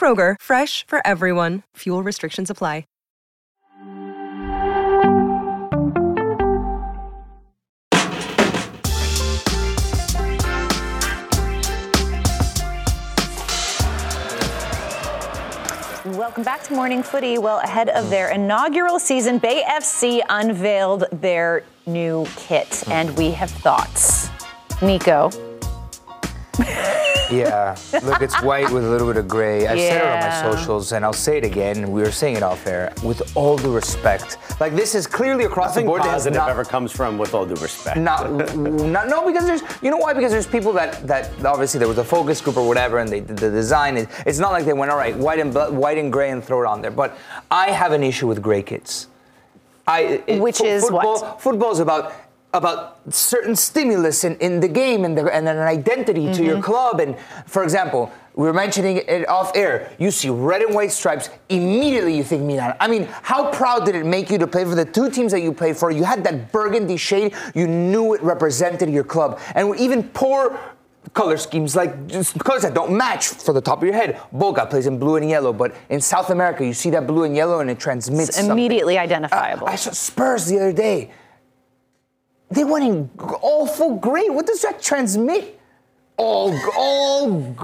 Kroger, fresh for everyone. Fuel restrictions apply. Welcome back to Morning Footy. Well, ahead of their inaugural season, Bay FC unveiled their new kit, and we have thoughts. Nico. Yeah, look, it's white with a little bit of gray. I've said it on my socials, and I'll say it again. We were saying it off air. With all due respect, like this is clearly across Nothing the board. that has positive not- ever comes from with all due respect. not, not no because there's you know why because there's people that that obviously there was a focus group or whatever and they did the design it, it's not like they went all right white and white and gray and throw it on there but I have an issue with gray kits I it- Which is football, what? football is about about certain stimulus in, in the game and, the, and an identity to Mm-hmm. your club and for example we were mentioning it off air. You see red and white stripes, immediately you think Milan. I mean, how proud did it make you to play for the two teams that you played for? You had that burgundy shade, you knew it represented your club. And even poor color schemes, like just colors that don't match for the top of your head. Boca plays in blue and yellow, but in South America, you see that blue and yellow and it transmits It's something. immediately identifiable. I saw Spurs the other day. They went in g- all full green. What does that transmit? All, g- all g-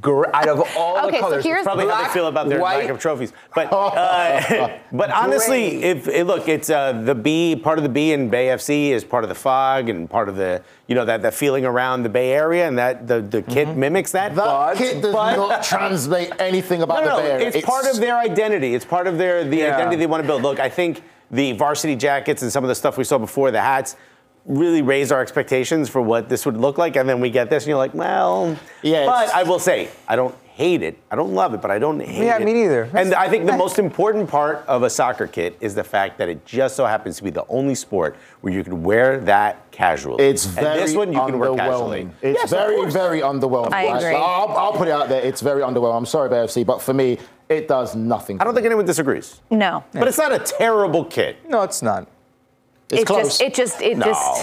gr- out of all Okay, the so colors. here's- Probably how they feel about their white, lack of trophies. But uh, but honestly, if eh, look, it's uh, the B part of the B in Bay FC is part of the fog and part of the you know that the feeling around the Bay Area and that the, the kit Mm-hmm. mimics that. That but, kit does but- not translate anything about no, no, the Bay Area. it's, part of their identity. It's part of their the Yeah. identity they want to build. Look, I think the varsity jackets and some of the stuff we saw before, the hats, really raised our expectations for what this would look like, and then we get this, and you're like, well, Yeah, But I will say, I don't hate it. I don't love it, but I don't hate Yeah, it. me neither. And I think the most important part of a soccer kit is the fact that it just so happens to be the only sport where you can wear that casually. It's very and this one you can wear casually. underwhelming. It's Yes, very, very underwhelming. I Like, agree. I'll, I'll put it out there. It's very underwhelming. I'm sorry, BFC, but for me, it does nothing. I don't think anyone disagrees. no. But it's not a terrible kit. No, it's not. It's it close. just, it just, it No. just.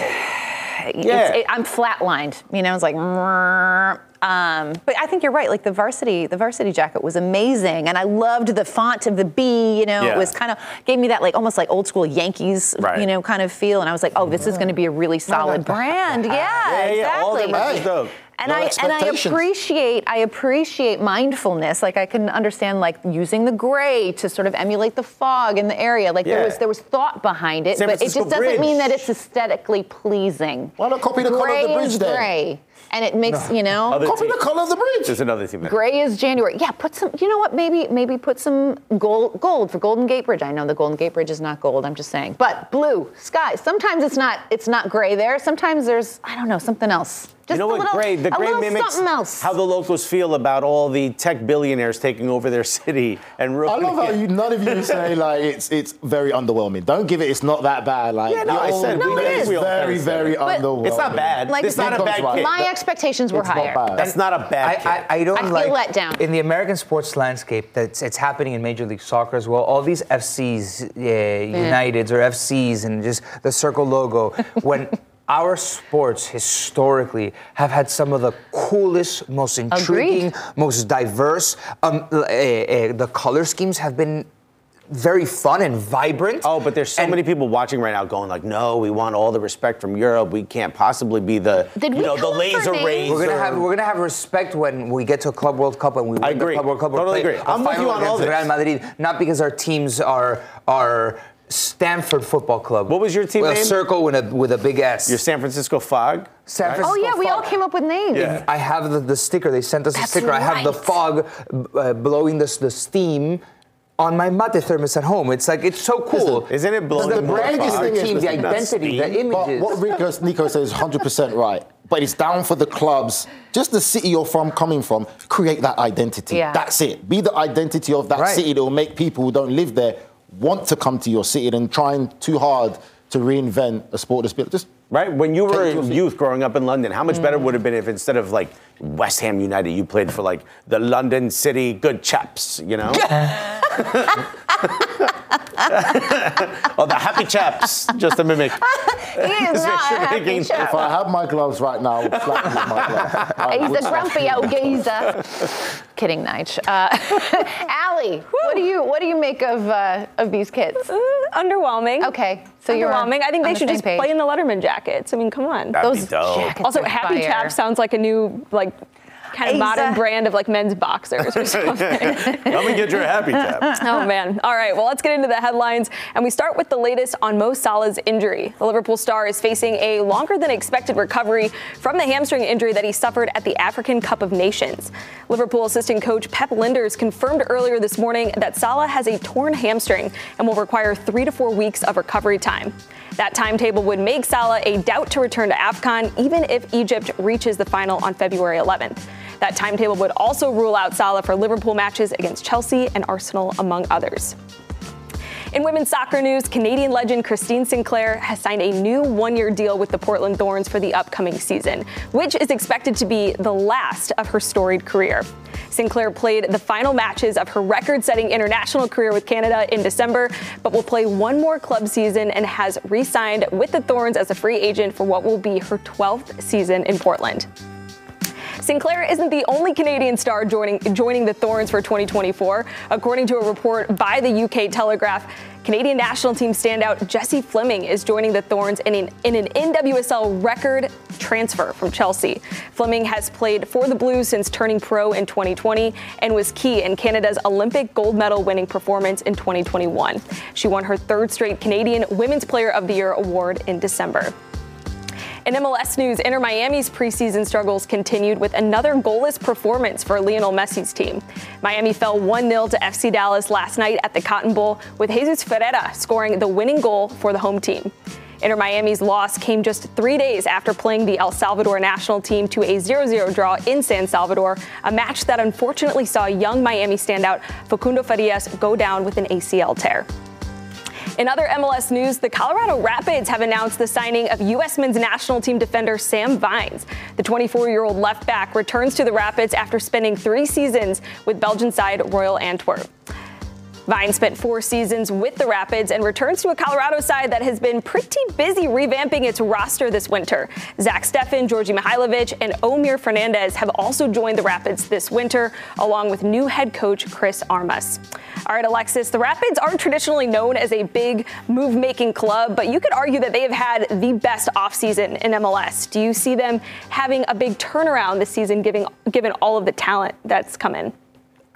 Yeah. It's, it, I'm flatlined, you know. It's like, um, but I think you're right. Like the varsity, the varsity jacket was amazing, and I loved the font of the B. You know, Yeah. it was kind of gave me that like almost like old school Yankees, Right. you know, kind of feel. And I was like, oh, this is going to be a really solid brand. Yeah, Yeah, yeah, exactly. merch is dope. And No I and I appreciate I appreciate mindfulness. Like I can understand like using the gray to sort of emulate the fog in the area. Like there was there was thought behind it, San but it just doesn't mean that it's aesthetically pleasing. Why not copy the colour of gray the bridge is then? gray, and it makes you know. Other Copy team. the color of the bridge. There's another thing. that- Gray is January. Yeah, put some. You know what? Maybe maybe put some gold gold for Golden Gate Bridge. I know the Golden Gate Bridge is not gold. I'm just saying. But blue sky. Sometimes it's not it's not gray there. Sometimes there's I don't know something else. Just you know a what? little, Gray, the great mimics else. how the locals feel about all the tech billionaires taking over their city and ruining I love how it. you, none of you say like it's it's very underwhelming. Don't give it. It's not that bad. Like Yeah, no, I said all- we- it's we very, very. But- underwhelming. It's not bad. Like- it's not a bad Right. My expectations were It's not higher. bad. That's not a bad I, kit. I, I don't I feel like let down. in the American sports landscape that's it's happening in Major League Soccer as well. All these FCs, uh, Uniteds or FCs, and just the circle logo. when our sports historically have had some of the coolest, most intriguing, most diverse. Um, uh, uh, the color schemes have been very fun and vibrant. Oh, but there's so And- many people watching right now going like, no, we want all the respect from Europe. We can't possibly be the, Did you know, the come up for laser names? rays. We're gonna have we're gonna have respect when we get to a Club World Cup and we win I agree. the Club World Cup. We're Totally playing agree. a I'm with you final on all against this. Real Madrid, not because our teams are are Stanford Football Club. What was your team With name? A circle with a with a big S. Your San Francisco Fog. San Francisco. Oh Francisco yeah, we all came up with names. Yeah. I have the, the sticker. They sent us a That's sticker. I have the fog uh, blowing this the steam on my mate thermos at home. It's like it's so cool. Listen, Isn't it blowing the more brand is fog? the team, the identity, the steam. But images. what Rico, Nico says is 100% right. But it's down for the clubs, just the city you're from, coming from, create that identity. Yeah. That's it. Be the identity of that Right. city that will make people who don't live there want to come to your city than trying too hard to reinvent a sport that's built. Just Right? When you were a youth growing up in London, how much Mm. better would it have been if instead of like West Ham United, you played for like the London City Good Chaps, you know? Oh, the Happy Chaps, just to mimic. He is not a happy getting- if. I had my gloves right now, I would slap you with my gloves. I would He's a slap grumpy you. old geezer. Kidding, Nige. Uh, Allie, what do you what do you make of uh, of these kids? Uh, underwhelming. Okay, so you're underwhelming. I think on they the should same just pay. play in the Letterman jackets. I mean, come on. That'd Those be dope. jackets also, are Happy fire. Chap sounds like a new like kind of He's modern brand of like men's boxers or something. Let me get your Happy Chap. Oh man. All right. Well, let's get into the headlines, and we start with the latest on Mo Salah's injury. The Liverpool star is facing a longer than expected recovery from the hamstring injury that he suffered at the African Cup of Nations. Liverpool assistant coach Pep Lijnders confirmed earlier this morning that Salah has a torn hamstring and will require three to four weeks of recovery time. That timetable would make Salah a doubt to return to AFCON, even if Egypt reaches the final on February 11th. That timetable would also rule out Salah for Liverpool matches against Chelsea and Arsenal, among others. In women's soccer news, Canadian legend Christine Sinclair has signed a new one year deal with the Portland Thorns for the upcoming season, which is expected to be the last of her storied career. Sinclair played the final matches of her record setting international career with Canada in December, but will play one more club season and has re signed with the Thorns as a free agent for what will be her 12th season in Portland. Sinclair isn't the only Canadian star joining, joining the Thorns for 2024. According to a report by the UK Telegraph, Canadian national team standout Jessie Fleming is joining the Thorns in an, in an NWSL record transfer from Chelsea. Fleming has played for the Blues since turning pro in 2020 and was key in Canada's Olympic gold medal winning performance in 2021. She won her third straight Canadian Women's Player of the Year award in December. In MLS news, Inter Miami's preseason struggles continued with another goalless performance for Lionel Messi's team. Miami fell 1 0 to FC Dallas last night at the Cotton Bowl, with Jesus Ferreira scoring the winning goal for the home team. Inter Miami's loss came just three days after playing the El Salvador national team to a 0 0 draw in San Salvador, a match that unfortunately saw young Miami standout Facundo Farias go down with an ACL tear. In other MLS news, the Colorado Rapids have announced the signing of U.S. men's national team defender Sam Vines. The 24 year old left back returns to the Rapids after spending three seasons with Belgian side Royal Antwerp. Vine spent four seasons with the Rapids and returns to a Colorado side that has been pretty busy revamping its roster this winter. Zach Steffen, Djordje Mihailovic, and Omir Fernandez have also joined the Rapids this winter, along with new head coach Chris Armas. All right, Alexis, the Rapids aren't traditionally known as a big move making club, but you could argue that they have had the best offseason in MLS. Do you see them having a big turnaround this season, given all of the talent that's come in?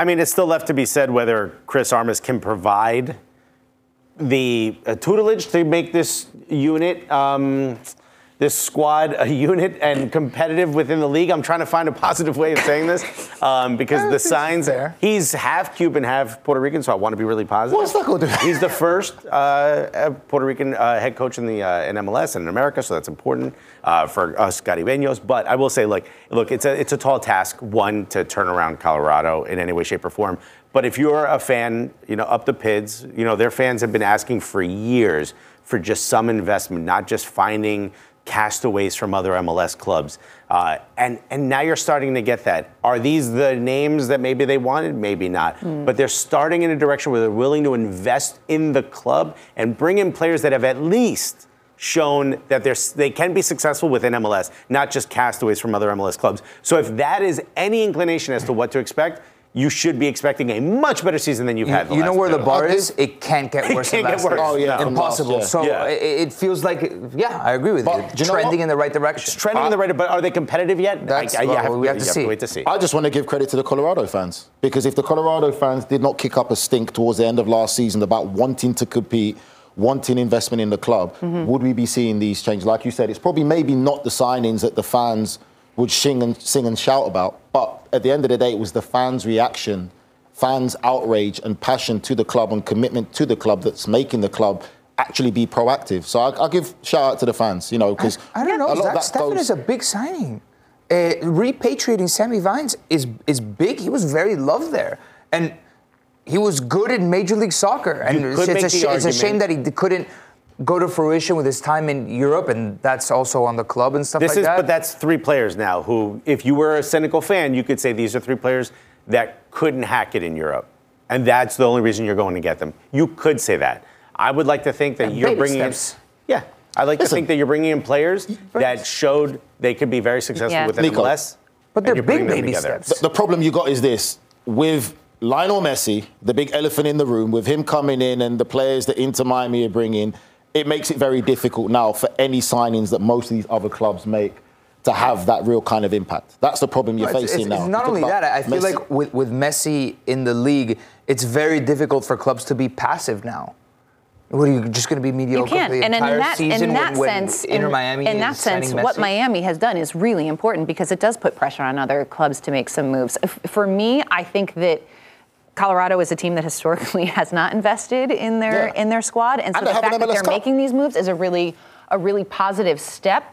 I mean, it's still left to be said whether Chris Armas can provide the uh, tutelage to make this unit, um, this squad, a unit and competitive within the league. I'm trying to find a positive way of saying this um, because the signs. there. He's half Cuban, half Puerto Rican, so I want to be really positive. What's that gonna do? He's the first uh, uh, Puerto Rican uh, head coach in the uh, in MLS and in America, so that's important uh, for us Caribeños. But I will say, like, look, it's a it's a tall task, one to turn around Colorado in any way, shape, or form. But if you're a fan, you know, up the PIDs, you know, their fans have been asking for years for just some investment, not just finding castaways from other MLS clubs. Uh, and, and now you're starting to get that. Are these the names that maybe they wanted? Maybe not. But they're starting in a direction where they're willing to invest in the club and bring in players that have at least shown that they're, they can be successful within MLS, not just castaways from other MLS clubs. So if that is any inclination as to what to expect, you should be expecting a much better season than you've You, had. The you know last where the bar Uh, is? It can't get worse. It worse. can't than get worse. Oh, yeah, from last impossible. year. So Yeah. it, it feels like, yeah, I agree with But you. you know Trending what? in the right direction. It's trending in the right, but are they competitive yet? That's- I, I, well, we have to you see. wait to see. I just want to give credit to the Colorado fans because if the Colorado fans did not kick up a stink towards the end of last season about wanting to compete, wanting investment in the club, would we be seeing these changes? Like you said, it's probably maybe not the signings that the fans would sing and sing and shout about, but at the end of the day, it was the fans' reaction, fans' outrage and passion to the club and commitment to the club that's making the club actually be proactive. So I, I'll give shout out to the fans, you know, because I don't know. a lot of Zach that Steffen goes- is a big signing. Uh, repatriating Sammy Vines is is big. He was very loved there, and he was good in Major League Soccer. And it's, it's a sh- it's a shame that he couldn't go to fruition with his time in Europe, and that's also on the club and stuff This like is, that. but that's three players now who, if you were a cynical fan, you could say these are three players that couldn't hack it in Europe, and that's the only reason you're going to get them. You could say that. I would like to think that Yeah, you're bringing steps. in. Yeah, I like to think that you're bringing in players that showed they could be very successful Yeah. with Nico. MLS. But they're big baby together. steps. The problem you got is this with Lionel Messi, the big elephant in the room, with him coming in and the players that Inter Miami are bringing, it makes it very difficult now for any signings that most of these other clubs make to have that real kind of impact. That's the problem you're No, it's- facing it's, now. It's not only that, I feel Messi- like with, with Messi in the league, it's very difficult for clubs to be passive now. What are you just going to be You mediocre can, for the and in entire that, season in that when, when sense, Inter in, Miami in that is signing sense, what Miami has done is really important because it does put pressure on other clubs to make some moves. For me, I think that Colorado is a team that historically has not invested in their Yeah. in their squad, and so And the fact that MLS they're Cup. making these moves is a really a really positive step.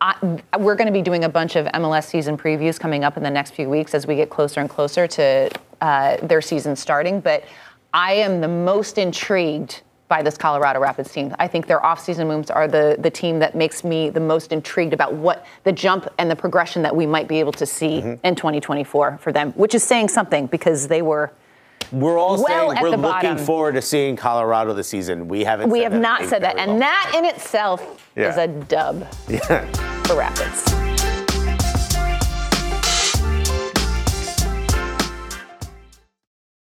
I, we're going to be doing a bunch of MLS season previews coming up in the next few weeks as we get closer and closer to uh, their season starting. But I am the most intrigued by this Colorado Rapids team. I think their offseason moves are the the team that makes me the most intrigued about what the jump and the progression that we might be able to see Mm-hmm. in 2024 for them, which is saying something because they were. We're all Well saying we're looking bottom. forward to seeing Colorado this season. We haven't. We have not said that, and that in itself is a dub Yeah. for Rapids.